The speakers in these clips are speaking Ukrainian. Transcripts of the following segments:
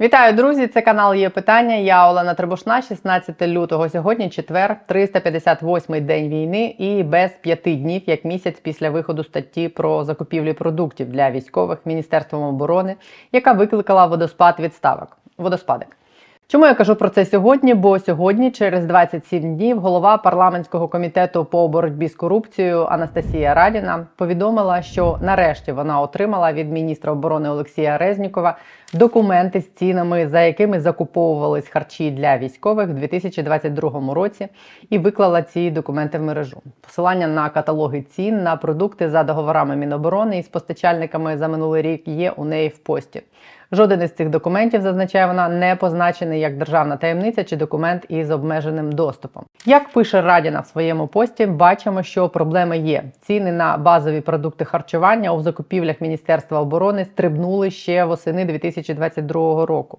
Вітаю, друзі! Це канал є питання. Я Олена Требушна, 16 лютого. Сьогодні четвер, 358-й день війни, і без п'яти днів, як місяць після виходу статті про закупівлі продуктів для військових міністерством оборони, яка викликала водоспад відставок. Водоспадик. Чому я кажу про це сьогодні? Бо сьогодні, через 27 днів, голова парламентського комітету по боротьбі з корупцією Анастасія Радіна повідомила, що нарешті вона отримала від міністра оборони Олексія Резнікова документи з цінами, за якими закуповувались харчі для військових в 2022 році, і виклала ці документи в мережу. Посилання на каталоги цін на продукти за договорами Міноборони із постачальниками за минулий рік є у неї в пості. Жоден із цих документів, зазначає вона, не позначений як державна таємниця чи документ із обмеженим доступом. Як пише Радіна в своєму пості, бачимо, що проблеми є. Ціни на базові продукти харчування у закупівлях Міністерства оборони стрибнули ще восени 2022 року.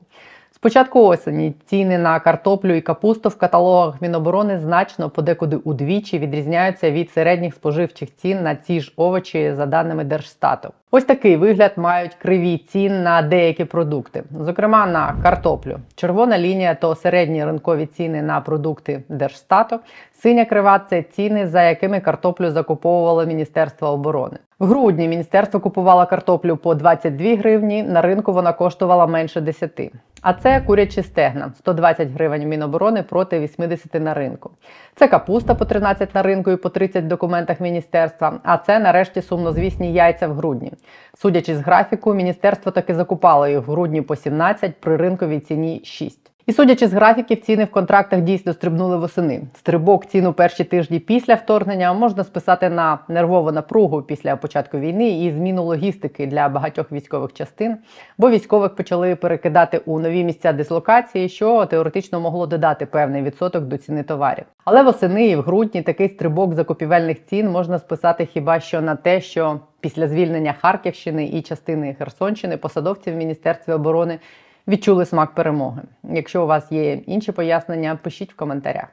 З початку осені ціни на картоплю і капусту в каталогах Міноборони значно подекуди удвічі відрізняються від середніх споживчих цін на ці ж овочі за даними Держстату. Ось такий вигляд мають криві цін на деякі продукти, зокрема на картоплю. Червона лінія то середні ринкові ціни на продукти Держстату. Синя крива це ціни, за якими картоплю закуповувало Міністерство оборони. В грудні міністерство купувало картоплю по 22 гривні. На ринку вона коштувала менше 10. А це курячі стегна 120 гривень Міноборони проти 80 на ринку. Це капуста по 13 на ринку і по 30 в документах міністерства. А це нарешті сумнозвісні яйця в грудні. Судячи з графіку, міністерство таки закупало їх в грудні по 17 при ринковій ціні 6. І судячи з графіків, ціни в контрактах дійсно стрибнули восени. Стрибок цін у перші тижні після вторгнення можна списати на нервову напругу після початку війни і зміну логістики для багатьох військових частин, бо військових почали перекидати у нові місця дислокації, що теоретично могло додати певний відсоток до ціни товарів. Але восени і в грудні такий стрибок закупівельних цін можна списати хіба що на те, що після звільнення Харківщини і частини Херсонщини посадовці в міністерстві оборони відчули смак перемоги. Якщо у вас є інші пояснення, пишіть в коментарях.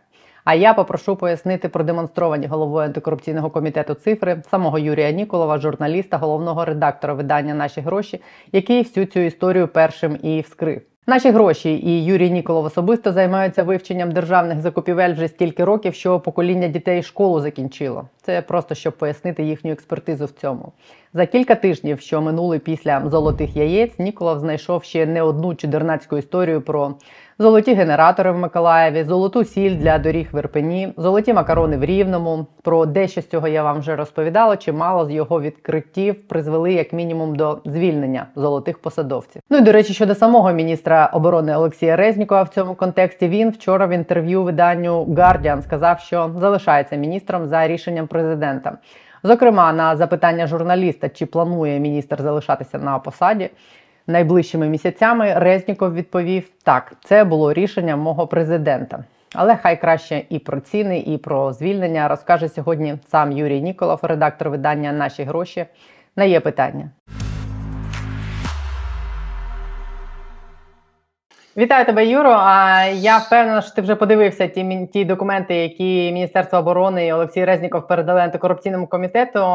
А я попрошу пояснити продемонстровані головою антикорупційного комітету цифри самого Юрія Ніколова, журналіста, головного редактора видання Наші гроші, який всю цю історію першим і вскрив. Наші гроші і Юрій Ніколов особисто займаються вивченням державних закупівель вже стільки років, що покоління дітей школу закінчило. Це просто щоб пояснити їхню експертизу в цьому. За кілька тижнів, що минули після золотих яєць, Ніколов знайшов ще не одну чудернацьку історію про золоті генератори в Миколаєві, золоту сіль для доріг в Ірпені, золоті макарони в Рівному. Про дещо з цього я вам вже розповідала. Чимало з його відкриттів призвели як мінімум до звільнення золотих посадовців. Ну і до речі, щодо самого міністра оборони Олексія Резнікова в цьому контексті він вчора в інтерв'ю виданню Guardian сказав, що залишається міністром за рішенням президента. Зокрема, на запитання журналіста, чи планує міністр залишатися на посаді найближчими місяцями, Резніков відповів: так, це було рішення мого президента. Але хай краще і про ціни, і про звільнення розкаже сьогодні сам Юрій Ніколов, редактор видання Наші гроші. На є питання. Вітаю тебе, Юро. А я впевнена, що ти вже подивився ті ті документи, які Міністерство оборони і Олексій Резніков передали антикорупційному комітету.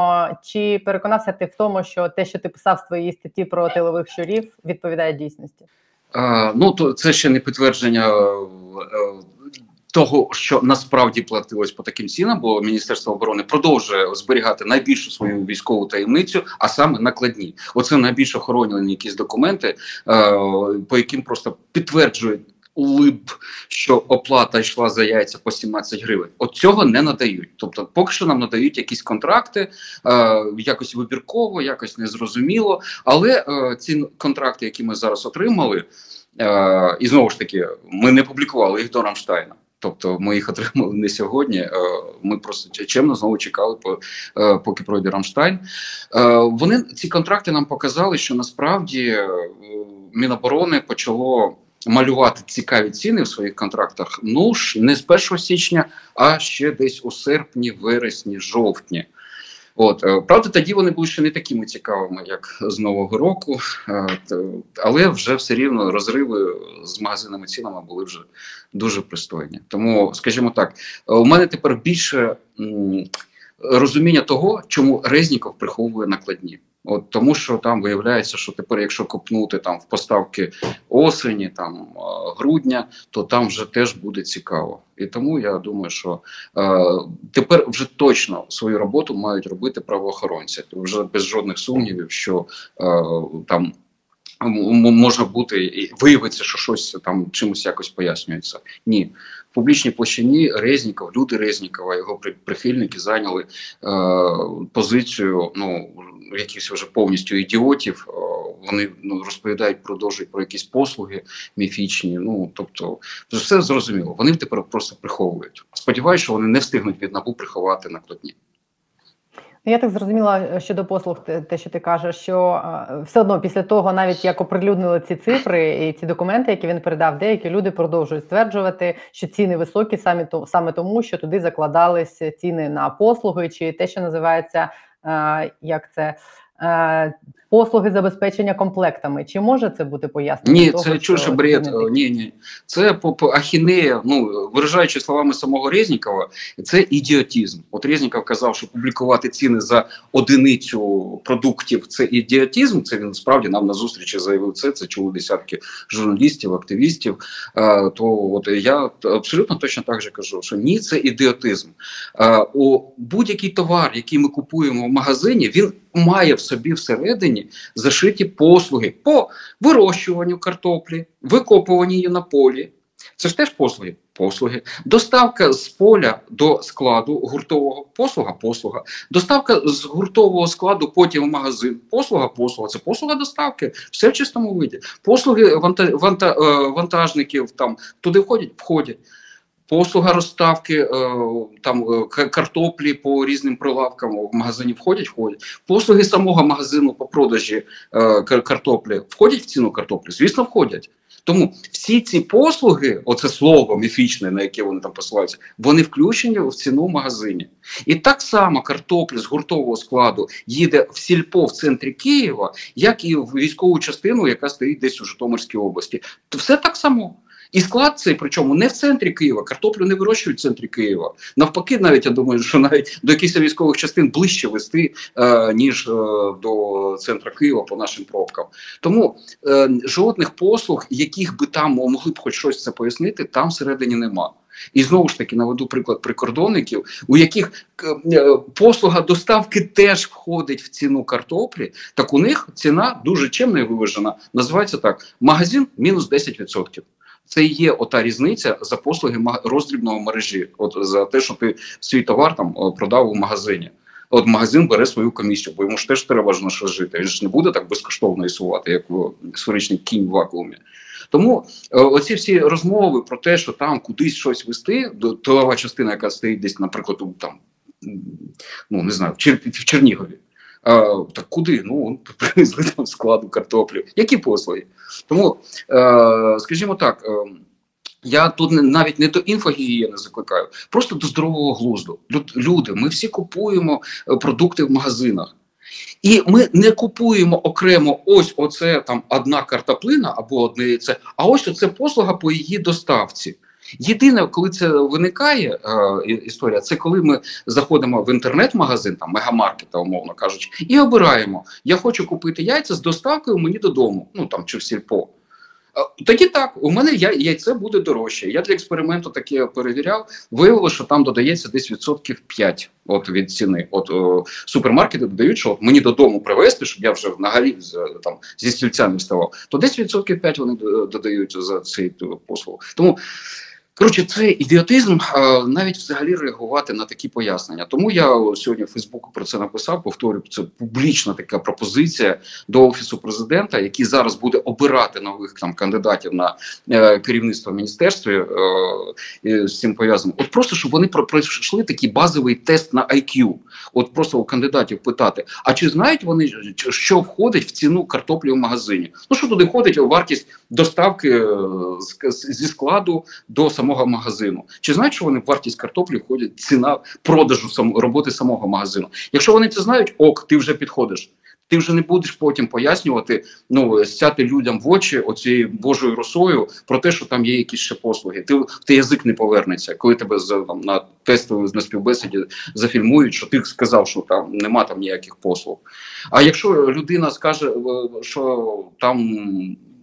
Чи переконався ти в тому, що те, що ти писав в своїй статті про тилових щурів, відповідає дійсності? А, Ну то це ще не підтвердження е, того, що насправді платилось по таким цінам, бо Міністерство оборони продовжує зберігати найбільшу свою військову таємницю, а саме накладні. Оце найбільш охоронені якісь документи, е, по яким просто підтверджують. Либ, що оплата йшла за яйця по 17 гривень. От цього не надають. Тобто, поки що нам надають якісь контракти, е, якось вибірково, якось незрозуміло. Але е, ці контракти, які ми зараз отримали, і знову ж таки, ми не публікували їх до Рамштайна. Тобто ми їх отримали не сьогодні. Е, ми просто чемно знову чекали, е, поки пройде Рамштайн. Е, вони ці контракти нам показали, що насправді Міноборони почало малювати цікаві ціни в своїх контрактах. Ну ж не з 1 січня, а ще десь у серпні, вересні, жовтні. От е, правда, тоді вони були ще не такими цікавими, як з нового року, е, але вже все рівно розриви з магазинами цінами були вже дуже пристойні. Тому, скажімо так, у мене тепер більше розуміння того, чому Резніков приховує накладні. От тому, що там виявляється, що тепер, якщо копнути там в поставки осені, там грудня, то там вже теж буде цікаво. І тому я думаю, що е, тепер вже точно свою роботу мають робити правоохоронці. Вже без жодних сумнівів, що е, там може бути і виявиться, що щось там чимось якось пояснюється. Ні, в публічній площині Резніков, люди Резнікова, його прихильники зайняли е, позицію. Ну якихось вже повністю ідіотів. Е, вони ну розповідають, продовжують про якісь послуги міфічні. Ну тобто, все зрозуміло. Вони тепер просто приховують. Сподіваюся, що вони не встигнуть від набу приховати накладні. Ну, я так зрозуміла е, щодо послуг, те, що ти кажеш, що е, все одно після того, навіть як оприлюднили ці цифри і ці документи, які він передав, деякі люди продовжують стверджувати, що ціни високі саме саме тому, що туди закладались ціни на послуги, чи те, що називається як це послуги забезпечення комплектами. Чи може це бути пояснення? Ні, того, це чуже бред. Ні, ні. Це по, по ахінея, ну виражаючи словами самого Резнікова, це ідіотізм. От Резніков казав, що публікувати ціни за одиницю продуктів це ідіотізм. Це він справді нам на зустрічі заявив це. Це чули десятки журналістів, активістів. А, то от я абсолютно точно так же кажу, що ні, це ідіотизм. А, у будь-який товар, який ми купуємо в магазині, він має в собі всередині зашиті послуги по вирощуванню картоплі, викопуванню її на полі. Це ж теж послуги. Послуги, доставка з поля до складу гуртового послуга, послуга, доставка з гуртового складу потім в магазин. Послуга, послуга. Це послуга доставки, все в чистому виді. Послуги ванта, ванта, е, вантажників там туди входять, входять послуга розставки е, там е, картоплі по різним прилавкам в магазині входять, входять. Послуги самого магазину по продажі е, картоплі входять в ціну картоплі? Звісно, входять. Тому всі ці послуги, оце слово міфічне, на яке вони там посилаються, вони включені в ціну магазині. І так само картопля з гуртового складу їде в сільпо в центрі Києва, як і в військову частину, яка стоїть десь у Житомирській області. Все так само. І склад цей, причому не в центрі Києва, картоплю не вирощують в центрі Києва. Навпаки, навіть я думаю, що навіть до якихось військових частин ближче вести, е, ніж е, до центра Києва по нашим пробкам. Тому е, жодних послуг, яких би там могли б хоч щось це пояснити, там всередині нема. І знову ж таки наведу приклад прикордонників, у яких е, послуга доставки теж входить в ціну картоплі. Так у них ціна дуже чемна і виважена. Називається так: магазин мінус 10%. Це і є ота різниця за послуги роздрібного мережі. От за те, що ти свій товар там продав у магазині. От магазин бере свою комісію, бо йому ж теж треба ж на жити. Він ж не буде так безкоштовно ісувати, як сферичний кінь в вакуумі. Тому е, оці всі розмови про те, що там кудись щось вести, тилова частина, яка стоїть десь, наприклад, там ну не знаю, в Чернігові. А, Так куди? Ну привезли там складу картоплю. Які послуги? Тому, е, скажімо так, е, я тут навіть не до інфогігієни закликаю, просто до здорового глузду. Люди, ми всі купуємо е, продукти в магазинах. І ми не купуємо окремо ось оце там одна картоплина або одне яйце, а ось оце послуга по її доставці. Єдине, коли це виникає е, історія, це коли ми заходимо в інтернет-магазин, там мегамаркета, умовно кажучи, і обираємо: я хочу купити яйця з доставкою мені додому, ну там чи в сільпо. Тоді так, у мене яйце буде дорожче. Я для експерименту таке перевіряв. Виявилося, що там додається десь відсотків 5 от від ціни. От о, супермаркети додають, що мені додому привезти, щоб я вже на горі там зі стільцями вставав, то десь відсотків 5 вони додають за цей послуг. Тому Коротше, це ідіотизм навіть взагалі реагувати на такі пояснення. Тому я сьогодні в Фейсбуку про це написав. Повторюю, це публічна така пропозиція до офісу президента, який зараз буде обирати нових там кандидатів на е, керівництво міністерстві е, з цим пов'язано. От просто щоб вони пройшли такий базовий тест на IQ. От просто у кандидатів питати: а чи знають вони, що входить в ціну картоплі в магазині? Ну що туди входить вартість доставки е, зі складу до самого самого магазину. Чи знають, що вони в вартість картоплі входять ціна продажу сам, роботи самого магазину? Якщо вони це знають, ок, ти вже підходиш. Ти вже не будеш потім пояснювати, ну стяти людям в очі оцією божою росою про те, що там є якісь ще послуги. Ти ти язик не повернеться, коли тебе там на тестові на співбесіді зафільмують, що ти сказав, що там нема там ніяких послуг. А якщо людина скаже, що там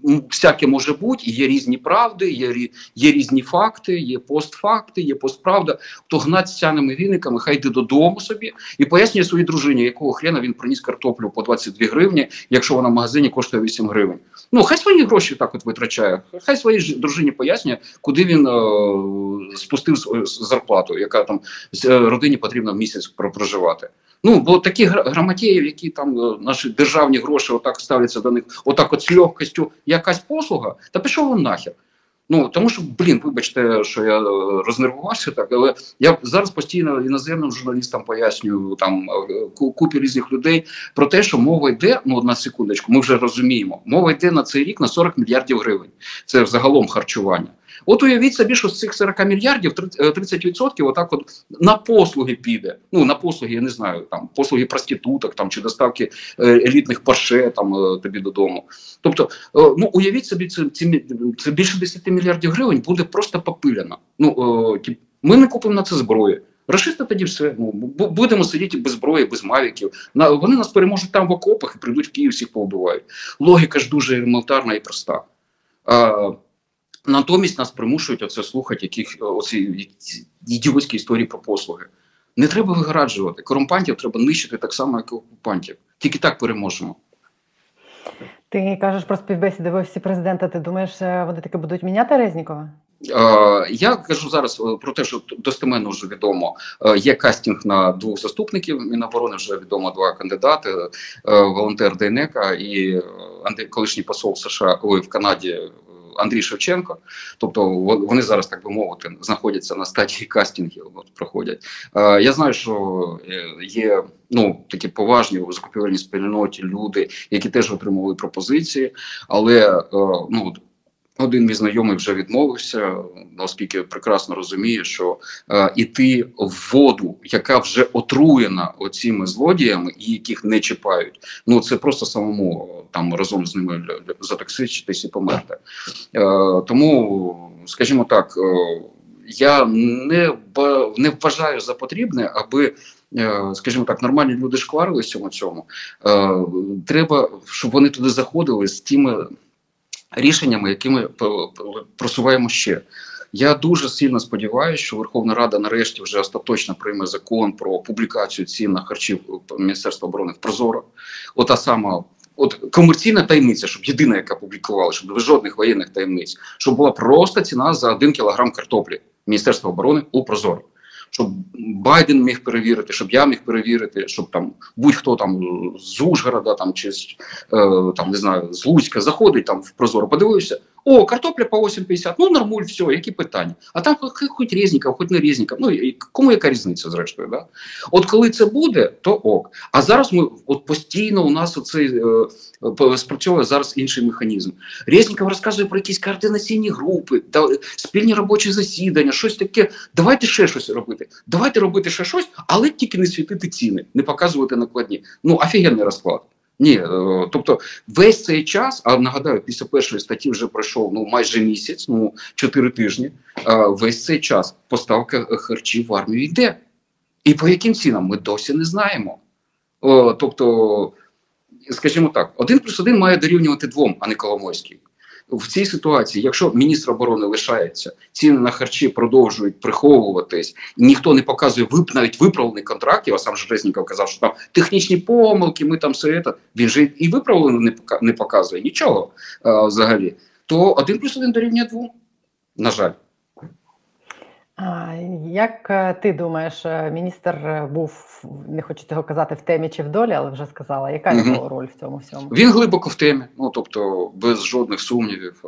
всяке може бути, є різні правди, є є різні факти, є постфакти, є постправда. Хто гнать з цяними віниками, хай йде додому собі і пояснює своїй дружині, якого хрена він приніс картоплю по 22 гривні, якщо вона в магазині коштує 8 гривень. Ну хай свої гроші так от витрачає. Хай своїй дружині пояснює, куди він е спустив зарплату, яка там е, родині потрібно в місяць проживати. Ну бо такі грамотєїв, які там е, наші державні гроші отак ставляться до них, отак, от з легкістю, якась послуга, та пішов він нахер. Ну тому що, блін, вибачте, що я е, рознервувався так, але я зараз постійно іноземним журналістам пояснюю там е, купі різних людей про те, що мова йде. Ну на секундочку, ми вже розуміємо. Мова йде на цей рік на 40 мільярдів гривень. Це взагалом харчування. От уявіть собі, що з цих 40 мільярдів 30% е, отак от на послуги піде. Ну на послуги, я не знаю, там послуги проституток там чи доставки е, елітних парше там е, тобі додому. Тобто, ну уявіть собі, це ці це більше 10 мільярдів гривень буде просто попилено. Ну ми не купимо на це зброї. Рашисти тоді все. Ну будемо сидіти без зброї, без мавіків. На вони нас переможуть там в окопах і прийдуть в Київ, всіх поубивають. Логіка ж дуже елементарна і проста. А, Натомість нас примушують оце слухати яких оці ідіотські історії про послуги. Не треба виграджувати. Корумпантів треба нищити так само, як і окупантів. Тільки так переможемо. Ти кажеш про співбесіди в офісі президента. Ти думаєш, е, вони таки будуть міняти Резнікова? Я кажу зараз е, про те, що достеменно вже відомо. Е, є кастинг на двох заступників Міноборони. Вже відомо два кандидати: волонтер Дейнека і колишній посол США ой, в Канаді Андрій Шевченко. Тобто вони зараз, так би мовити, знаходяться на стадії кастингів. От проходять. Е, я знаю, що е, є ну такі поважні у закупівельній спільноті люди, які теж отримували пропозиції, але е, ну. Один мій знайомий вже відмовився, оскільки прекрасно розуміє, що е, іти в воду, яка вже отруєна оціми злодіями, і яких не чіпають, ну це просто самому там разом з ними затоксичитись і померти. Е, тому, скажімо так, е, я не не вважаю за потрібне, аби. Е, скажімо так, нормальні люди шкварилися у цьому. Е, треба, щоб вони туди заходили з тими рішеннями, які ми просуваємо ще. Я дуже сильно сподіваюся, що Верховна Рада нарешті вже остаточно прийме закон про публікацію цін на харчів Міністерства оборони в Прозоро. Ота сама. От комерційна таємниця, щоб єдина, яка публікувала, щоб без жодних воєнних таємниць, щоб була просто ціна за один кілограм картоплі Міністерства оборони у Прозоро щоб Байден міг перевірити, щоб я міг перевірити, щоб там будь-хто там з Ужгорода там чи е, там не знаю з Луцька заходить там в Прозоро, подивився. О, картопля по 8,50, ну нормуль, все, які питання. А там хоч Резніков, хоч не Резніков, ну кому яка різниця, зрештою, да? От коли це буде, то ок. А зараз ми от постійно у нас оцей е, спрацьовує зараз інший механізм. Резніков розказує про якісь координаційні групи, та, спільні робочі засідання, щось таке. Давайте ще щось робити. Давайте робити ще щось, але тільки не світити ціни, не показувати накладні. Ну, офігенний розклад. Ні, е, тобто весь цей час, а нагадаю, після першої статті вже пройшов ну майже місяць, ну чотири тижні. Весь цей час поставка харчів в армію йде. І по яким цінам ми досі не знаємо. Тобто, скажімо так, один плюс один має дорівнювати двом, а не Коломойський в цій ситуації, якщо міністр оборони лишається, ціни на харчі продовжують приховуватись, ніхто не показує вип, навіть виправлений контрактів, а сам Жерезніков казав, що там технічні помилки, ми там все це, він же і виправлено не не показує нічого а, взагалі. То один плюс один дорівнює двом, на жаль. Як е, ти думаєш, е, міністр е, був, не хочу цього казати в темі чи в долі, але вже сказала, яка угу. його роль в цьому всьому? Він глибоко в темі, ну тобто без жодних сумнівів.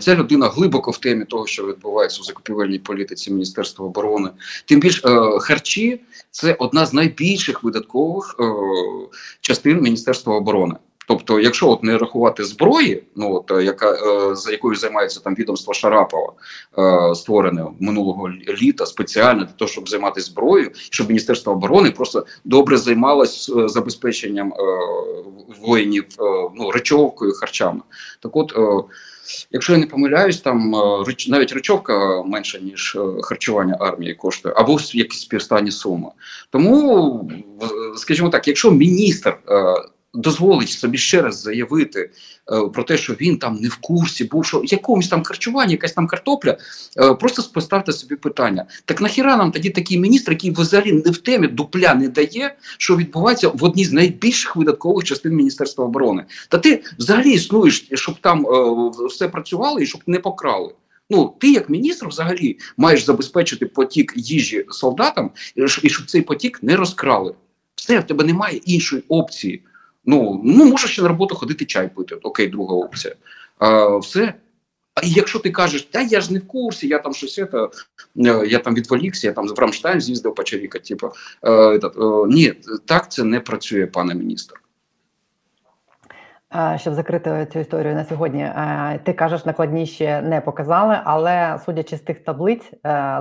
Ця людина глибоко в темі того, що відбувається у закупівельній політиці Міністерства оборони. Тим більше харчі це одна з найбільших видаткових частин Міністерства оборони. Тобто, якщо от не рахувати зброї, ну от е, яка е, за якою займається там відомство Шарапова, е, створене минулого літа спеціально для того, щоб займатися зброєю, щоб міністерство оборони просто добре займалось е, забезпеченням воїнів ну речовкою, харчами. Так, от. Якщо я не помиляюсь, там навіть речовка менша ніж харчування армії коштує, або якісь співстані суми. Тому, скажімо так, якщо міністр дозволить собі ще раз заявити е, про те, що він там не в курсі, був що якомусь там харчуванні, якась там картопля, е, просто поставте собі питання: так нахіра нам тоді такий міністр, який взагалі не в темі дупля не дає, що відбувається в одній з найбільших видаткових частин Міністерства оборони. Та ти взагалі існуєш, щоб там е, все працювало і щоб не покрали. Ну, ти як міністр взагалі маєш забезпечити потік їжі солдатам, і щоб цей потік не розкрали. Все, в тебе немає іншої опції. Ну, ну можеш ще на роботу ходити чай пити. Окей, друга опція. А, все. А якщо ти кажеш, та я ж не в курсі, я там щось це, е, я там відволікся, я там в Рамштайн з'їздив почерікати, типу, е, е, ні, так це не працює, пане міністр. Щоб закрити цю історію на сьогодні, ти кажеш, накладні не показали, але судячи з тих таблиць,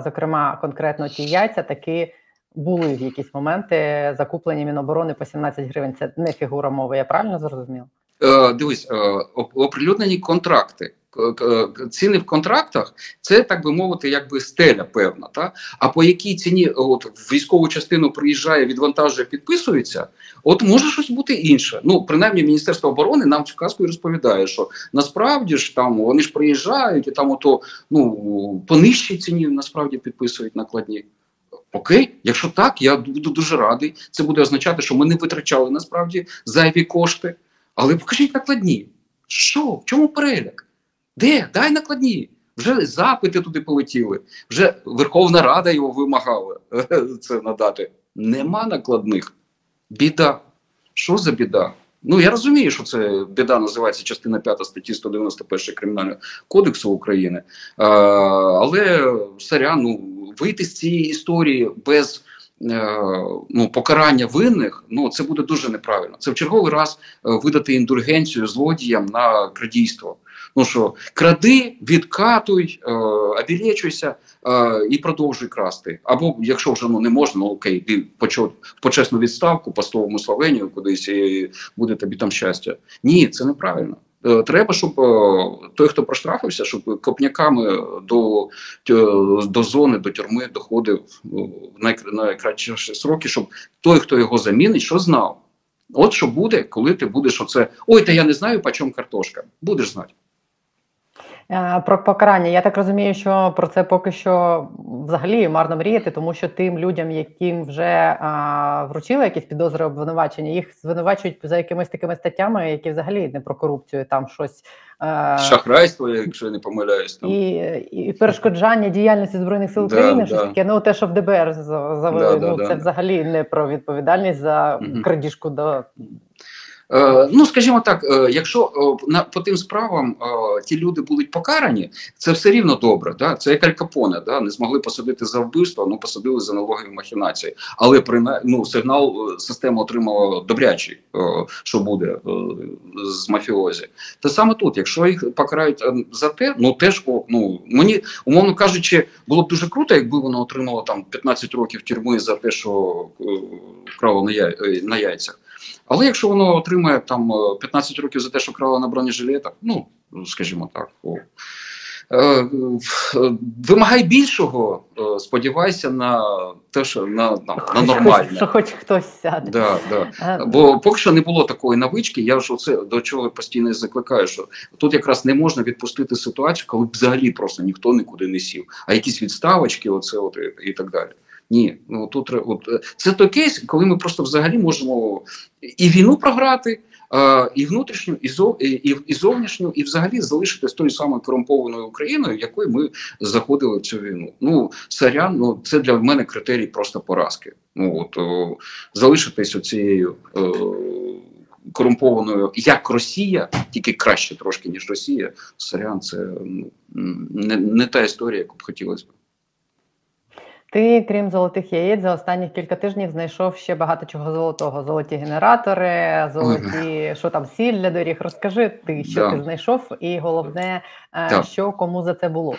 зокрема конкретно ті яйця, таки були в якісь моменти закуплені Міноборони по 17 гривень. Це не фігура мови, я правильно зрозумів? Е, дивись, е, оприлюднені контракти. Ціни в контрактах це так би мовити, якби стеля певна. Та? А по якій ціні от, військову частину приїжджає, відвантажує, підписується, от може щось бути інше. Ну, принаймні, Міністерство оборони нам цю казку і розповідає, що насправді ж там вони ж приїжджають і там ото ну по нижчій ціні насправді підписують накладні. Окей, якщо так, я буду дуже радий. Це буде означати, що ми не витрачали насправді зайві кошти. Але покажіть накладні. Що? В чому переляк? Де? Дай накладні. Вже запити туди полетіли, вже Верховна Рада його вимагала це надати. Нема накладних. Біда. Що за біда? Ну я розумію, що це біда називається частина 5 статті 191 Кримінального кодексу України. А, але сорян, ну, вийти з цієї історії без е, ну, покарання винних, ну це буде дуже неправильно. Це в черговий раз е, видати індульгенцію злодіям на крадійство. Ну що, кради, відкатуй, е, обілечуйся е, і продовжуй красти. Або якщо вже ну не можна, ну окей, ти почав в почесну відставку, постовому Словенію кудись і буде тобі там щастя. Ні, це неправильно. Е, Треба, щоб е, той, хто проштрафився, щоб копняками до, до зони, до тюрми доходив е, в найкращі сроки, щоб той, хто його замінить, що знав. От що буде, коли ти будеш оце. Ой, та я не знаю, по чому картошка. Будеш знати. Е, Про покарання. Я так розумію, що про це поки що взагалі марно мріяти, тому що тим людям, яким вже а, вручили якісь підозри обвинувачення, їх звинувачують за якимись такими статтями, які взагалі не про корупцію, там щось е, Шахрайство, якщо я не помиляюсь. Там. і, і перешкоджання діяльності збройних сил Да, України. да. Щось таке. Ну те, що в ДБР за- завели, Да, ну да. це взагалі не про відповідальність за крадіжку до Е, ну, скажімо так, е, якщо е, по тим справам е, ті люди будуть покарані, це все рівно добре. Да? Це як Аль Капоне, да? не змогли посадити за вбивство, ну посадили за налогові махінації. Але при ну, сигнал е, система отримала добрячий, е, що буде е, з мафіозі. Те саме тут, якщо їх покарають е, за те, ну теж ну мені умовно кажучи, було б дуже круто, якби воно отримало там 15 років тюрми за те, що е, крало е, на яйцях. Але якщо воно отримає там е, 15 років за те, що крало на бронежилетах, ну скажімо так, о, е, е, вимагай більшого, е, сподівайся на те, що на, на, на нормальне. що хоч хтось сяде. Да, да. Е, Бо поки що не було такої навички, я ж оце до чого постійно закликаю, що тут якраз не можна відпустити ситуацію, коли взагалі просто ніхто нікуди не сів, а якісь відставочки, оце от і, і так далі. Ні, ну тут от, е, це той кейс, коли ми просто взагалі можемо і війну програти, е, і внутрішню, і, зов, і, і, і зовнішню, і взагалі залишитись тою самою корумпованою Україною, якою ми заходили в цю війну. Ну, сорян, ну це для мене критерій просто поразки. Ну от о, залишитись оцією е, корумпованою, як Росія, тільки краще трошки ніж Росія. Сорян, це ну, не, не та історія, яку б хотілося б. Ти, крім золотих яєць, за останніх кілька тижнів знайшов ще багато чого золотого. Золоті генератори, золоті, що там сіль для доріг. Розкажи ти, що Да. ти знайшов, і головне, е, що кому за це було.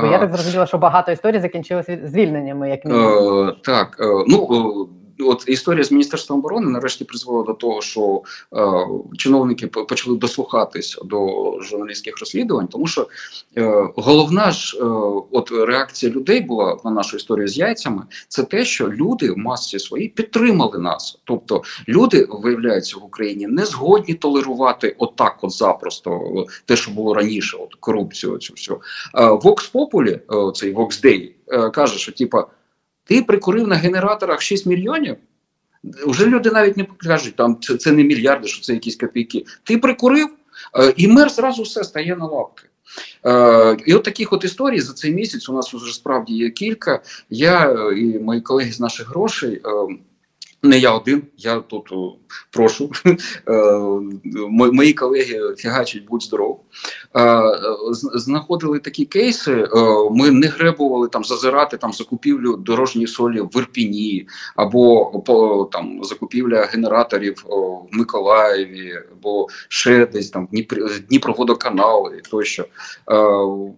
Бо я так зрозуміла, що багато історій закінчилось звільненнями, як мінімум. Е, так, е, ну от історія з міністерством оборони нарешті призвела до того, що е, чиновники почали дослухатись до журналістських розслідувань, тому що е, головна ж е, от реакція людей була на нашу історію з яйцями, це те, що люди в масі своїй підтримали нас. Тобто люди виявляються в Україні не згодні толерувати отак, от запросто е, те, що було раніше, от корупцію. Цю всю Е, Vox Populi, е, цей Day, е, каже, що типа. Ти прикурив на генераторах 6 мільйонів. Вже люди навіть не покажуть, там це, це не мільярди, що це якісь копійки. Ти прикурив, е, і мер зразу все стає на лапки. Е, і от таких от історій за цей місяць у нас вже справді є кілька. Я е, і мої колеги з наших грошей. Е, не я один, я тут о, прошу. Е, Мої колеги фігачать, будь здоров. Е, Знаходили такі кейси. е, Ми не гребували там зазирати там закупівлю дорожньої солі в Ірпіні, або там закупівля генераторів в Миколаєві, або ще десь там Дніпр- Дніпроводоканал тощо. Е,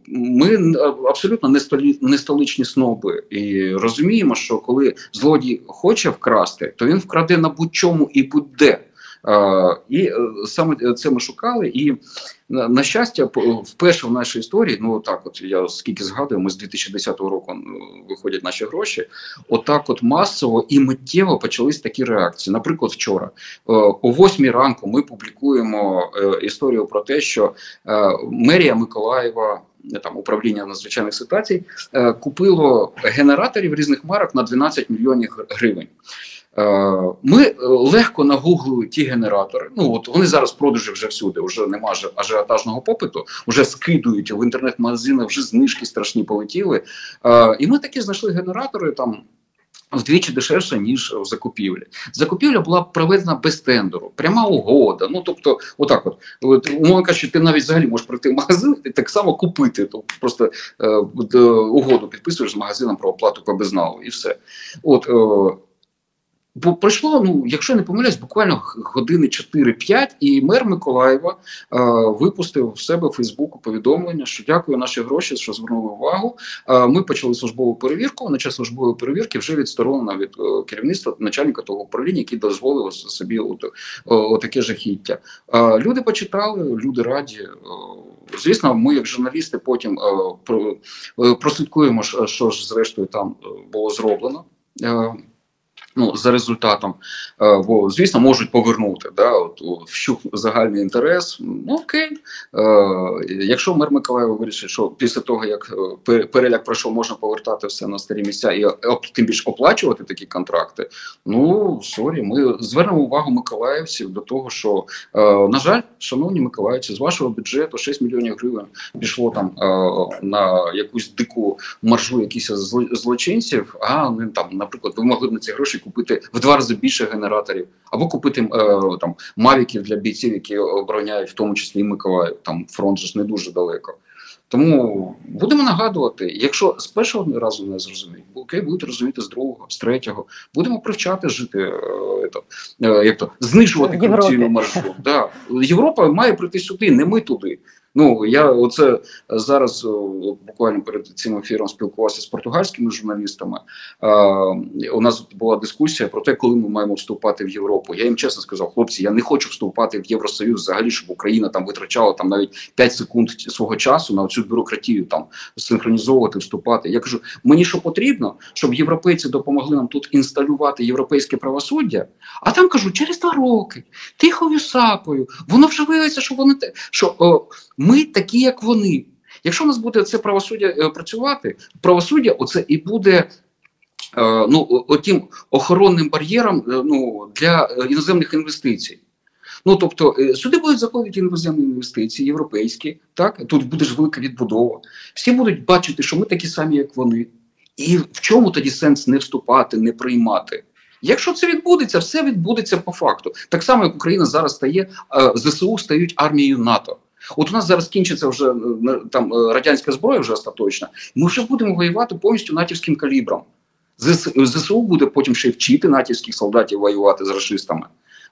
Ми абсолютно не столичні сноби і розуміємо, що коли злодій хоче вкрасти, то він вкраде на будь-чому і будь-де. Е, І е, саме це ми шукали. І на, на щастя, вперше в нашій історії, ну так, от я скільки згадую, ми з 2010 року виходять наші гроші. Отак, от масово і миттєво почались такі реакції. Наприклад, вчора е, о 8 ранку ми публікуємо е, історію про те, що е, мерія Миколаєва. е, Там управління надзвичайних ситуацій е, купило генераторів різних марок на 12 мільйонів гривень. Е, Ми е, легко нагуглили ті генератори. Ну от вони зараз продажі вже всюди, вже нема аж- ажіотажного попиту, вже скидують в інтернет-магазинах, вже знижки страшні полетіли. Е, І ми такі знайшли генератори там. Вдвічі дешевше ніж в закупівлі. Закупівля була проведена без тендеру, пряма угода. Ну тобто, отак, от, от умовно кажучи, ти навіть взагалі можеш прийти в магазин і так само купити. Тобто просто е, угоду підписуєш з магазином про оплату по безналу і все. От е, Бо пройшло, ну якщо не помиляюсь, буквально години 4-5, і мер Миколаєва е, випустив в себе в Фейсбуку повідомлення, що дякую наші гроші, що звернули увагу. Е, ми почали службову перевірку. На час службової перевірки вже відсторонено від е, керівництва начальника того управління, який дозволив собі от, о, таке жахіття. Е, люди почитали, люди раді. Е, звісно, ми, як журналісти, потім е, про, е, прослідкуємо, що, що ж зрештою там е, було зроблено. Е, Ну, за результатом, Е, бо звісно можуть повернути да, от, вщух загальний інтерес. Ну окей, Е, якщо мер Миколаєва вирішить, що після того як е, переляк пройшов, можна повертати все на старі місця і тим більше оплачувати такі контракти. Ну sorry, ми звернемо увагу миколаївців до того, що на жаль, шановні миколаївці, з вашого бюджету 6 мільйонів гривень пішло там на якусь дику маржу якихось злочинців. А не там, наприклад, ви могли б на ці гроші купити в два рази більше генераторів, або купити е, там мавіків для бійців, які обороняють, в тому числі і Миколаїв. Там фронт же ж не дуже далеко. Тому будемо нагадувати, якщо з першого разу не зрозуміють, бо окей, будуть розуміти з другого, з третього. Будемо привчати жити, е, е, як то знижувати корупційну маржу. Да. Європа має прийти сюди, не ми туди. Ну я оце зараз буквально перед цим ефіром спілкувався з португальськими журналістами. У нас була дискусія про те, коли ми маємо вступати в Європу. Я їм чесно сказав, хлопці, я не хочу вступати в Євросоюз взагалі, щоб Україна там витрачала там навіть 5 секунд свого часу на цю бюрократію там синхронізовувати, вступати. Я кажу, мені що потрібно, щоб європейці допомогли нам тут інсталювати європейське правосуддя. А там кажу, через два роки, тихою сапою, воно вже виявиться, що вони те, що о, ми такі, як вони. Якщо у нас буде це правосуддя е, працювати, правосуддя оце і буде е, ну, отім охоронним бар'єром е, ну, для іноземних інвестицій. Ну тобто сюди будуть заходити іноземні інвестиції, європейські, так тут буде ж велика відбудова. Всі будуть бачити, що ми такі самі, як вони. І в чому тоді сенс не вступати, не приймати? Якщо це відбудеться, все відбудеться по факту. Так само, як Україна зараз стає, ЗСУ стають армією НАТО. От у нас зараз кінчиться вже е, там е, радянська зброя вже остаточна. Ми вже будемо воювати повністю натівським калібром. ЗСУ буде потім ще вчити натівських солдатів воювати з расистами.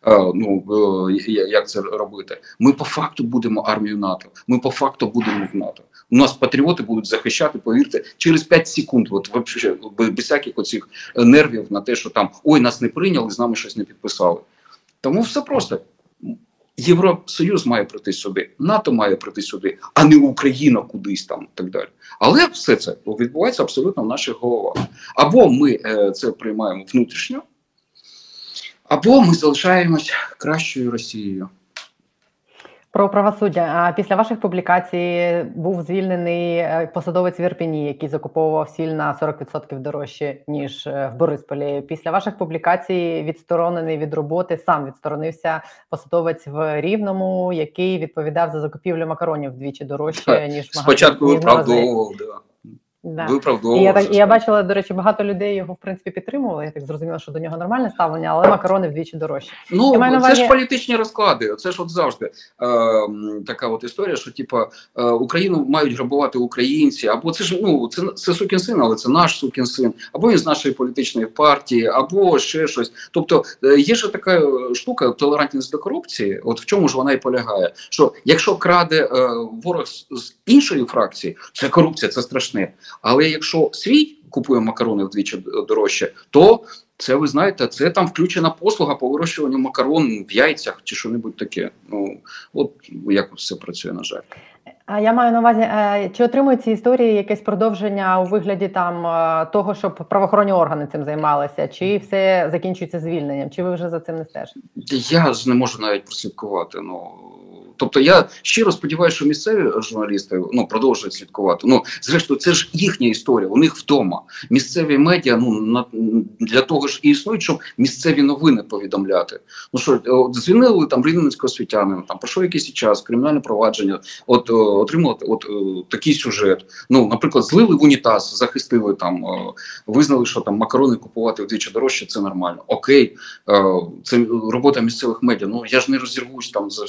Е, ну як це робити? Ми по факту будемо армією НАТО. Ми по факту будемо в НАТО. У нас патріоти будуть захищати, повірте, через 5 секунд. От вообще без всяких оцих нервів на те, що там ой, нас не прийняли, з нами щось не підписали. Тому все просто. Євросоюз має прийти сюди, НАТО має прийти сюди, а не Україна кудись там і так далі. Але все це відбувається абсолютно в наших головах. Або ми е, це приймаємо внутрішньо, або ми залишаємось кращою Росією. Про правосуддя. А після ваших публікацій був звільнений е, посадовець в Ірпіні, який закуповував сіль на 40% дорожче ніж е, в Борисполі. Після ваших публікацій відсторонений від роботи сам відсторонився посадовець в Рівному, який відповідав за закупівлю макаронів вдвічі дорожче ніж в Спочатку виправдовував, да. Да. виправдовував. І я так я бачила, до речі, багато людей його в принципі підтримували. Я так зрозуміла, що до нього нормальне ставлення, але макарони вдвічі дорожче. Ну, це увазі- ж політичні розклади. Це ж от завжди е, така от історія, що типа е, Україну мають грабувати українці, або це ж ну це, це сукін син, але це наш сукін син, або він з нашої політичної партії, або ще щось. Тобто е, є ж така е, штука, толерантність до корупції. От в чому ж вона і полягає? Що якщо краде е, ворог з, з іншої фракції, це корупція, це страшне. Але якщо свій купує макарони вдвічі дорожче, то це ви знаєте, це там включена послуга по вирощуванню макарон в яйцях чи що-небудь таке. Ну от як все працює, на жаль. А я маю на увазі, е, чи отримують ці історії якесь продовження у вигляді там е, того, щоб правоохоронні органи цим займалися, чи все закінчується звільненням? Чи ви вже за цим не стежите? Я ж не можу навіть прослідкувати. Ну тобто, я щиро сподіваюся, що місцеві журналісти ну продовжують слідкувати. Ну зрештою, це ж їхня історія. У них вдома. Місцеві медіа ну на для того ж і існують, щоб місцеві новини повідомляти. Ну що от, звільнили там рівненського освітянина, там пройшов якийсь час, кримінальне провадження. От о, отримали от о, такий сюжет. Ну, наприклад, злили в унітаз, захистили там, визнали, що там макарони купувати вдвічі дорожче, це нормально. Окей, е, це робота місцевих медіа. Ну я ж не розірвусь там за-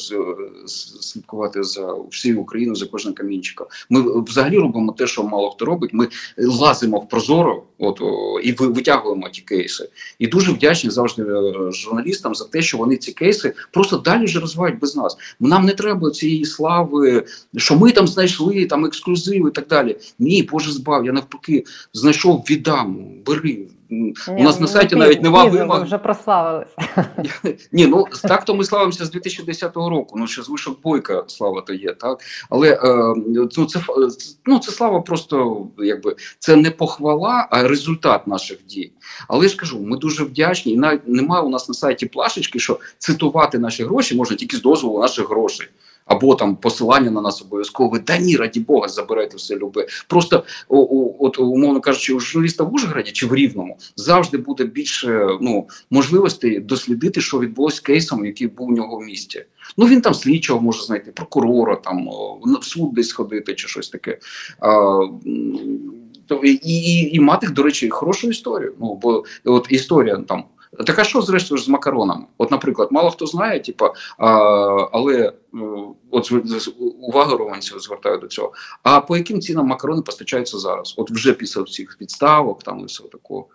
слідкувати за всією Україною, за кожним камінчиком. Ми взагалі робимо те, що мало хто робить. Ми лазимо в прозоро, от і витягуємо ті кейси. І дуже вдячні завжди е, журналістам за те, що вони ці кейси просто далі вже розвивають без нас. Нам не треба цієї слави, що ми там знайшли там ексклюзиви і так далі. Ні, Боже збав, я навпаки знайшов, віддам, бери. У нас на сайті навіть нема Ви вимог. вже прославилися. Ні, ну так то ми славимося з 2010 року. Ну ще з вишок бойка слава то є, так але е, ну це ну це слава просто якби це не похвала, а результат наших дій. Але я ж кажу, ми дуже вдячні, і навіть немає у нас на сайті плашечки, що цитувати наші гроші можна тільки з дозволу наших грошей. Або там посилання на нас обов'язкове. Да ні, раді Бога, забирайте все любе. Просто о, от умовно кажучи, у журналіста в Ужгороді чи в Рівному завжди буде більше ну можливостей дослідити, що відбулося кейсом, який був у нього в місті. Ну він там слідчого може знайти, прокурора, там в суд десь ходити чи щось таке. А, і, і, і мати, до речі, хорошу історію. Ну бо от історія там. Так а що зрештою ж з макаронами? От, наприклад, мало хто знає, типа, а, але ну, от увага з- звертаю до цього. А по яким цінам макарони постачаються зараз? От вже після всіх підставок, там і всього такого.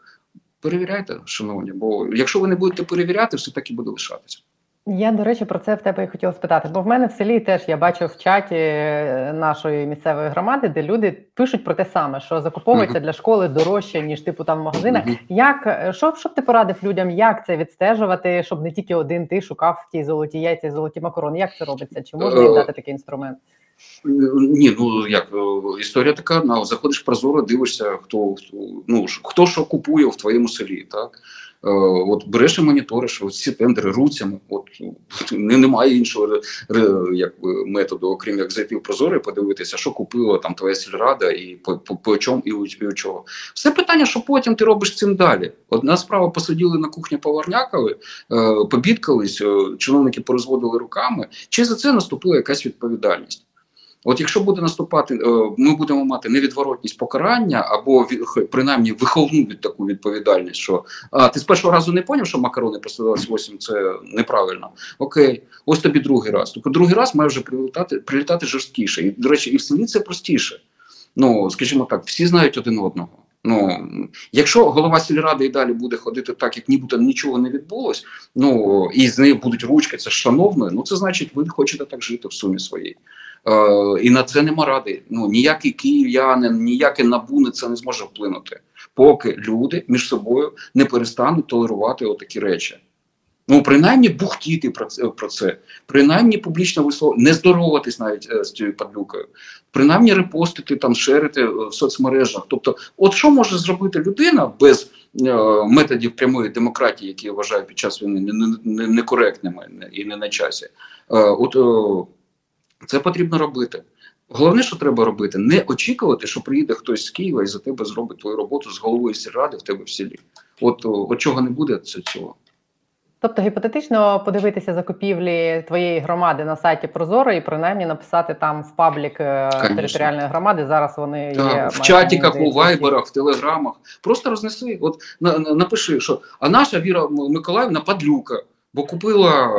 Перевіряйте, шановні, бо якщо ви не будете перевіряти, все так і буде лишатися. Я, до речі, про це в тебе і хотіла спитати. Бо в мене в селі теж я бачу в чаті е, нашої місцевої громади, де люди пишуть про те саме, що закуповується для школи дорожче, ніж типу там в магазинах. Мгм. Як е, що, що б ти порадив людям, як це відстежувати, щоб не тільки один ти шукав ті золоті яйця, золоті макарони? Як це робиться? Чи можна їм Е, дати такий інструмент? Ні, ну як історія така, ну, заходиш прозоро, дивишся, хто хто, ну хто що купує в твоєму селі, так. Е, от береш і моніториш ці тендери руцями. От не, немає іншого якби, методу, окрім як зайти в прозоро і подивитися, що купила там твоя сільрада, і по, по, по чому і у, і у чого. Все питання, що потім ти робиш цим далі. Одна справа посиділи на кухні поварнякали, е, побідкались, е, чиновники порозводили руками, чи за це наступила якась відповідальність. От якщо буде наступати, е, ми будемо мати невідворотність покарання або принаймні виховну від таку відповідальність, що а ти з першого разу не поняв, що макарони по 128 це неправильно. Окей, ось тобі другий раз. Тобто другий раз має вже прилітати, прилітати жорсткіше. І, до речі, і в селі це простіше. Ну, скажімо так, всі знають один одного. Ну якщо голова сільради і далі буде ходити так, як нібито нічого не відбулось, ну і з нею будуть ручки, це ж шановною, ну це значить, ви хочете так жити в сумі своїй. Е, і на це нема ради. Ну ніякий київ'янин, ніяке набу на це не зможе вплинути, поки люди між собою не перестануть толерувати отакі речі. Ну, принаймні бухтіти про це, про це, принаймні публічно висловлювати, не здороватись навіть е, з цією падлюкою, принаймні репостити там, шерити е, в соцмережах. Тобто, от що може зробити людина без е, методів прямої демократії, які я вважаю під час війни не- не- не- некоректними не- і не на часі? Е, от е, це потрібно робити. Головне, що треба робити, не очікувати, що приїде хтось з Києва і за тебе зробить твою роботу з головою сільради в тебе в селі. От, от чого не буде, це цього. Тобто гіпотетично подивитися закупівлі твоєї громади на сайті Прозоро і принаймні написати там в паблік е, Конечно. територіальної громади. Зараз вони є в чатіках, у вайберах, в телеграмах. Просто рознеси. От на, на- напиши, що а наша Віра Миколаївна падлюка, бо купила.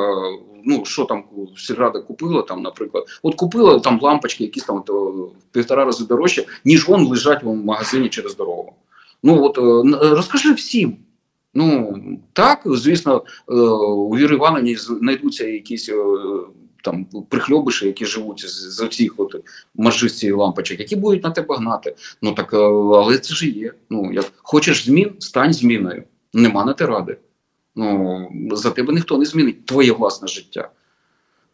Е, Ну, що там сільрада купила, там, наприклад, от купила там лампочки, якісь там в півтора рази дорожче, ніж вон лежать в магазині через дорогу. Ну от е, розкажи всім. Ну так, звісно, е, у Віри Івановні знайдуться якісь е, там прихльобиші, які живуть з, оцих от маржи цієї лампочок, які будуть на тебе гнати. Ну так, е, але це ж є. Ну як хочеш змін, стань зміною. Нема на те ради. Ну за тебе ніхто не змінить твоє власне життя.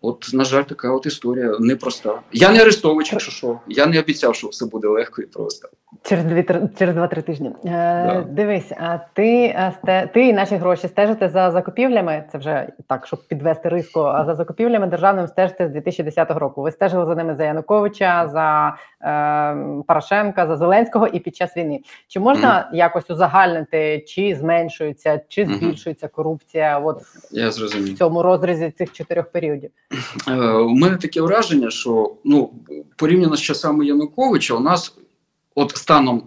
От, на жаль, така от історія непроста. Я не Арестович, якщо що. Я не обіцяв, що все буде легко і просто. Через дві через два-три тижні. Е, Да. Дивись, а ти сте- ти і наші гроші стежите за закупівлями. Це вже так, щоб підвести риску. А за закупівлями державним стежите з 2010 року. Ви стежили за ними за Януковича, за е, Порошенка, за Зеленського і під час війни. Чи можна якось узагальнити, чи зменшується, чи збільшується корупція? От Я в цьому розрізі цих чотирьох періодів? Е, у мене таке враження, що ну порівняно з часами Януковича, у нас от станом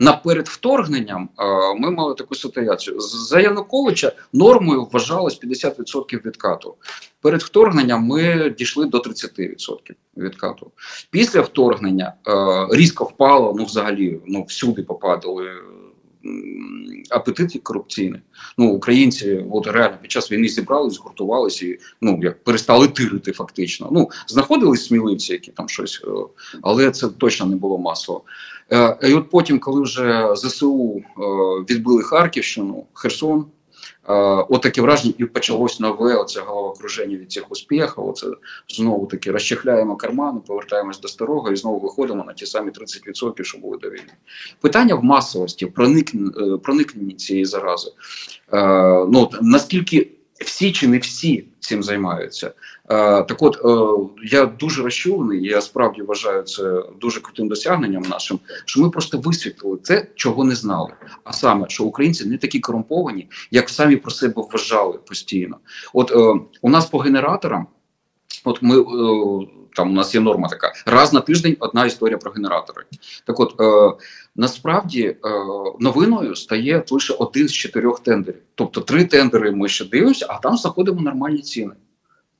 наперед вторгненням е, ми мали таку ситуацію. За Януковича нормою вважалось 50% відкату. Перед вторгненням ми дійшли до 30% відкату. Після вторгнення е, різко впало, ну взагалі ну всюди попадали. Апетит корупційний. Ну, українці, от реально під час війни зібрались, згуртувалися і ну як перестали тирити, фактично. Ну знаходились сміливці, які там щось, е, але це точно не було масово. Е, І от потім, коли вже ЗСУ е, відбили Харківщину, Херсон. Е, От таке враження, і почалось нове оце головокруження від цих успіхів. Оце знову таки розчехляємо кармани, повертаємось до старого і знову виходимо на ті самі 30%, що були до війни. Питання в масовості, проникненні, проникненні цієї зарази. Е, ну, наскільки всі чи не всі цим займаються. Е, так от, е, я дуже розчулений, я справді вважаю це дуже крутим досягненням нашим, що ми просто висвітлили те, чого не знали. А саме, що українці не такі корумповані, як самі про себе вважали постійно. От е, у нас по генераторам, от ми. Там у нас є норма така: раз на тиждень одна історія про генератори. Так от е, насправді е, новиною стає лише один з чотирьох тендерів. Тобто три тендери ми ще дивимося, а там знаходимо нормальні ціни.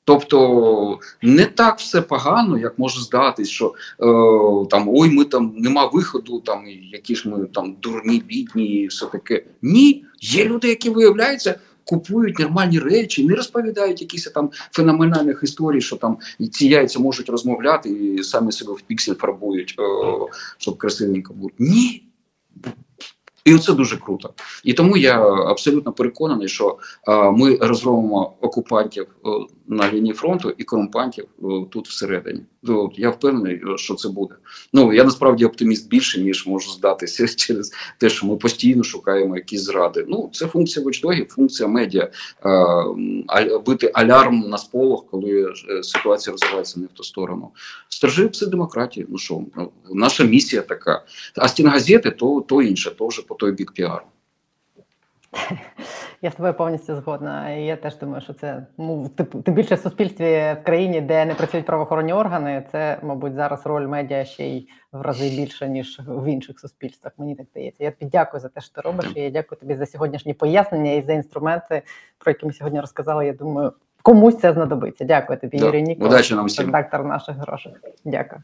Тобто не так все погано, як може здатись, що е, там ой, ми там нема виходу, там які ж ми там дурні, бідні, і все таке. Ні, є люди, які виявляються. Купують нормальні речі, не розповідають якісь там феноменальних історій, що там ці яйця можуть розмовляти і самі себе в піксель фарбують, о, щоб красивенько було. Ні. І це дуже круто. І тому я абсолютно переконаний, що е, ми розробимо окупантів е, на лінії фронту і корумпантів е, тут всередині. Ну, я впевнений, що це буде. Ну я насправді оптиміст більше, ніж можу здатися через те, що ми постійно шукаємо якісь зради. Ну це функція watchdogів, функція медіа а- бити алярм на сполох, коли ситуація розвивається не в ту сторону. Стражи псидемократії. Ну що, ну, наша місія така. А стінгазети то, то інше, то вже по той бік піару. Я з тобою повністю згодна. Я теж думаю, що це ну тим, більше в суспільстві в країні, де не працюють правоохоронні органи. Це, мабуть, зараз роль медіа ще й в рази більше ніж в інших суспільствах. Мені так здається. Я тобі дякую за те, що ти робиш. І я дякую тобі за сьогоднішні пояснення і за інструменти, про які ми сьогодні розказали. Я думаю, комусь це знадобиться. Дякую тобі, Да. Юрій Ніколаєв, Удачі нам всім. редактор наших грошей. Дякую.